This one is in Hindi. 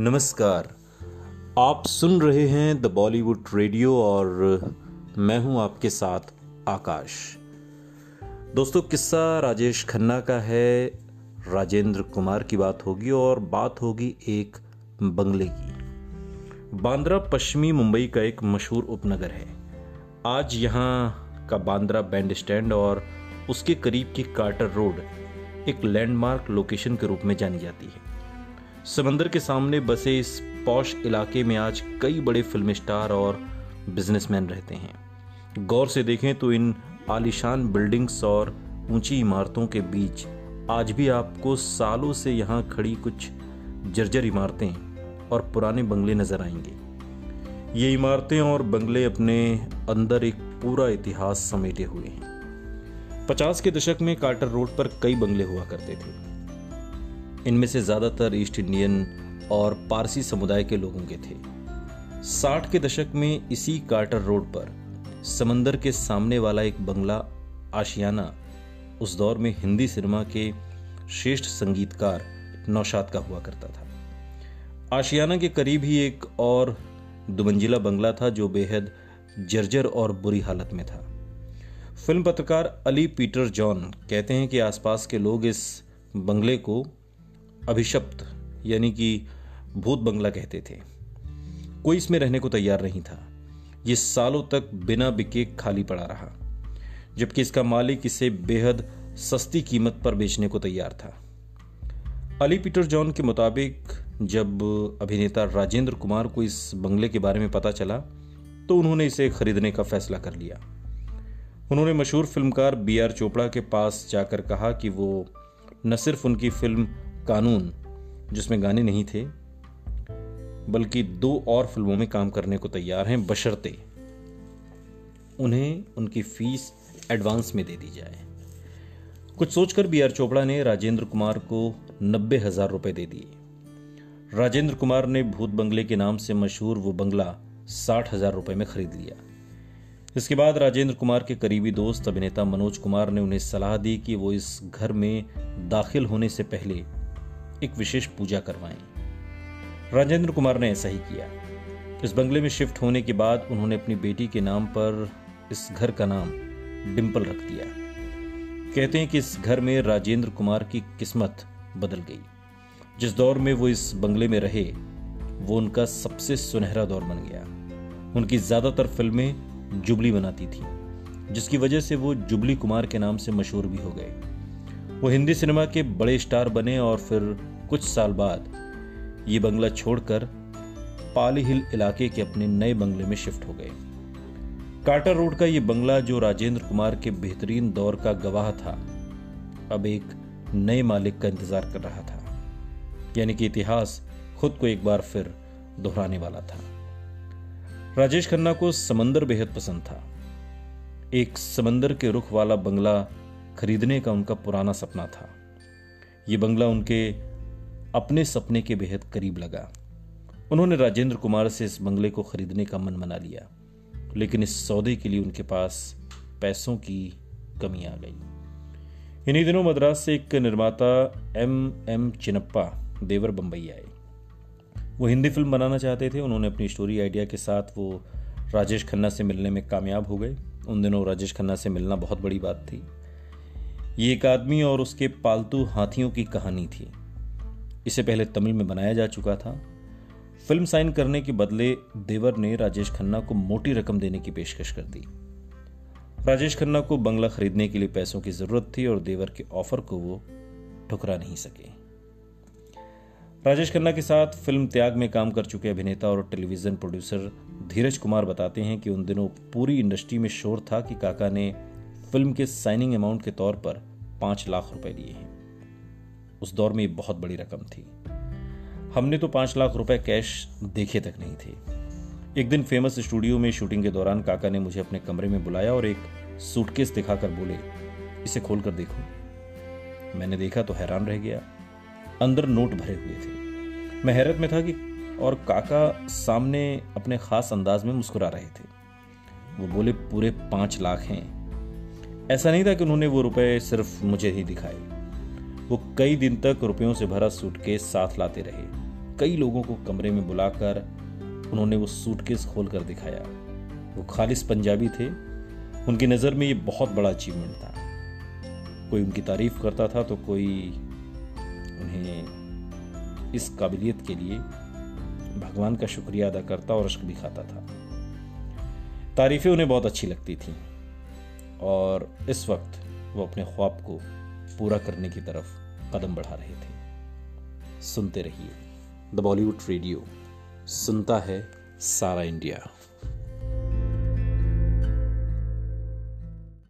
नमस्कार। आप सुन रहे हैं द बॉलीवुड रेडियो और मैं हूँ आपके साथ आकाश। दोस्तों, किस्सा राजेश खन्ना का है। राजेंद्र कुमार की बात होगी और बात होगी एक बंगले की। बांद्रा पश्चिमी मुंबई का एक मशहूर उपनगर है। आज यहाँ का बांद्रा बैंड स्टैंड और उसके करीब की कार्टर रोड एक लैंडमार्क लोकेशन के रूप में जानी जाती है। समंदर के सामने बसे इस पौश इलाके में आज कई बड़े फ़िल्म स्टार और बिजनेसमैन रहते हैं। गौर से देखें तो इन आलिशान बिल्डिंग्स और ऊँची इमारतों के बीच आज भी आपको सालों से यहाँ खड़ी कुछ जर्जर इमारतें और पुराने बंगले नज़र आएँगे। ये इमारतें और बंगले अपने अंदर एक पूरा इतिहास समेटे हुए हैं। पचास के दशक में कार्टर रोड पर कई बंगले हुआ करते थे। इनमें से ज़्यादातर ईस्ट इंडियन और पारसी समुदाय के लोगों के थे। साठ के दशक में इसी कार्टर रोड पर समंदर के सामने वाला एक बंगला, आशियाना, उस दौर में हिंदी सिनेमा के श्रेष्ठ संगीतकार नौशाद का हुआ करता था। आशियाना के करीब ही एक और दुमंजिला बंगला था जो बेहद जर्जर और बुरी हालत में था। फ़िल्म पत्रकार अली पीटर जॉन कहते हैं कि आसपास के लोग इस बंगले को अभिशप्त, यानी कि भूत बंगला कहते थे। कोई इसमें रहने को तैयार नहीं था। ये सालों तक बिना बिके खाली पड़ा रहा, जबकि इसका मालिक इसे बेहद सस्ती कीमत पर बेचने को तैयार था। अली पीटर जॉन के मुताबिक, जब अभिनेता राजेंद्र कुमार को इस बंगले के बारे में पता चला तो उन्होंने इसे खरीदने का फैसला कर लिया। उन्होंने मशहूर फिल्मकार बी आर चोपड़ा के पास जाकर कहा कि वो न सिर्फ़ उनकी फ़िल्म कानून, जिसमें गाने नहीं थे, बल्कि दो और फ़िल्मों में काम करने को तैयार हैं, बशर्ते उन्हें उनकी फ़ीस एडवांस में दे दी जाए। कुछ सोचकर बी आर चोपड़ा ने राजेंद्र कुमार को नब्बे हज़ार रुपए दे दिए। राजेंद्र कुमार ने भूत बंगले के नाम से मशहूर वो बंगला साठ हज़ार रुपए में खरीद लिया। इसके बाद राजेंद्र कुमार के करीबी दोस्त अभिनेता मनोज कुमार ने उन्हें सलाह दी कि वो इस घर में दाखिल होने से पहले एक विशेष पूजा करवाई राजेंद्र कुमार ने ऐसा ही किया। इस बंगले में शिफ्ट होने के बाद उन्होंने अपनी बेटी के नाम पर इस घर का नाम डिम्पल रख दिया। कहते हैं कि इस घर में राजेंद्र कुमार की किस्मत बदल गई। जिस दौर में वो इस बंगले में रहे, वो उनका सबसे सुनहरा दौर बन गया। उनकी ज़्यादातर फ़िल्में जुबली बनाती थी, जिसकी वजह से वो जुबली कुमार के नाम से मशहूर भी हो गए। वो हिंदी सिनेमा के बड़े स्टार बने और फिर कुछ साल बाद ये बंगला छोड़कर पाली हिल इलाके के अपने नए बंगले में शिफ्ट हो गए। कार्टर रोड का ये बंगला जो राजेंद्र कुमार के बेहतरीन दौर का गवाह था, अब एक नए मालिक का इंतज़ार कर रहा था। यानी कि इतिहास खुद को एक बार फिर दोहराने वाला था। राजेश खन्ना को समंदर बेहद पसंद था। एक समंदर के रुख वाला बंगला खरीदने का उनका पुराना सपना था। ये बंगला उनके अपने सपने के बेहद करीब लगा। उन्होंने राजेंद्र कुमार से इस बंगले को खरीदने का मन मना लिया, लेकिन इस सौदे के लिए उनके पास पैसों की कमी आ गई। इन्हीं दिनों मद्रास से एक निर्माता एम एम चिनप्पा देवर बंबई आए। वो हिंदी फ़िल्म बनाना चाहते थे। उन्होंने अपनी स्टोरी आइडिया के साथ वो राजेश खन्ना से मिलने में कामयाब हो गए। उन दिनों राजेश खन्ना से मिलना बहुत बड़ी बात थी। ये एक आदमी और उसके पालतू हाथियों की कहानी थी। इसे पहले तमिल में बनाया जा चुका था। फ़िल्म साइन करने के बदले देवर ने राजेश खन्ना को मोटी रकम देने की पेशकश कर दी। राजेश खन्ना को बंगला खरीदने के लिए पैसों की ज़रूरत थी और देवर के ऑफ़र को वो ठुकरा नहीं सके। राजेश खन्ना के साथ फ़िल्म त्याग में काम कर चुके अभिनेता और टेलीविज़न प्रोड्यूसर धीरज कुमार बताते हैं कि उन दिनों पूरी इंडस्ट्री में शोर था कि काका ने फ़िल्म के साइनिंग अमाउंट के तौर पर पाँच लाख रुपए लिए हैं। उस दौर में बहुत बड़ी रकम थी। हमने तो पाँच लाख रुपए कैश देखे तक नहीं थे। एक दिन फ़ेमस स्टूडियो में शूटिंग के दौरान काका ने मुझे अपने कमरे में बुलाया और एक सूटकेस दिखाकर बोले, इसे खोलकर देखो। मैंने देखा तो हैरान रह गया। अंदर नोट भरे हुए थे। मैं हैरत में था कि और काका सामने अपने खास अंदाज में मुस्कुरा रहे थे। वो बोले, पूरे पाँच लाख हैं। ऐसा नहीं था कि उन्होंने वो रुपए सिर्फ़ मुझे ही दिखाए। वो कई दिन तक रुपयों से भरा सूटकेस साथ लाते रहे। कई लोगों को कमरे में बुलाकर उन्होंने वो सूटकेस खोल कर दिखाया। वो खालिस पंजाबी थे। उनकी नज़र में ये बहुत बड़ा अचीवमेंट था। कोई उनकी तारीफ़ करता था तो कोई उन्हें इस काबिलियत के लिए भगवान का शुक्रिया अदा करता और अश्क भी खाता था। तारीफें उन्हें बहुत अच्छी लगती थीं। और इस वक्त वो अपने ख्वाब को पूरा करने की तरफ़ कदम बढ़ा रहे थे। सुनते रहिए। द बॉलीवुड रेडियो, सुनता है सारा इंडिया।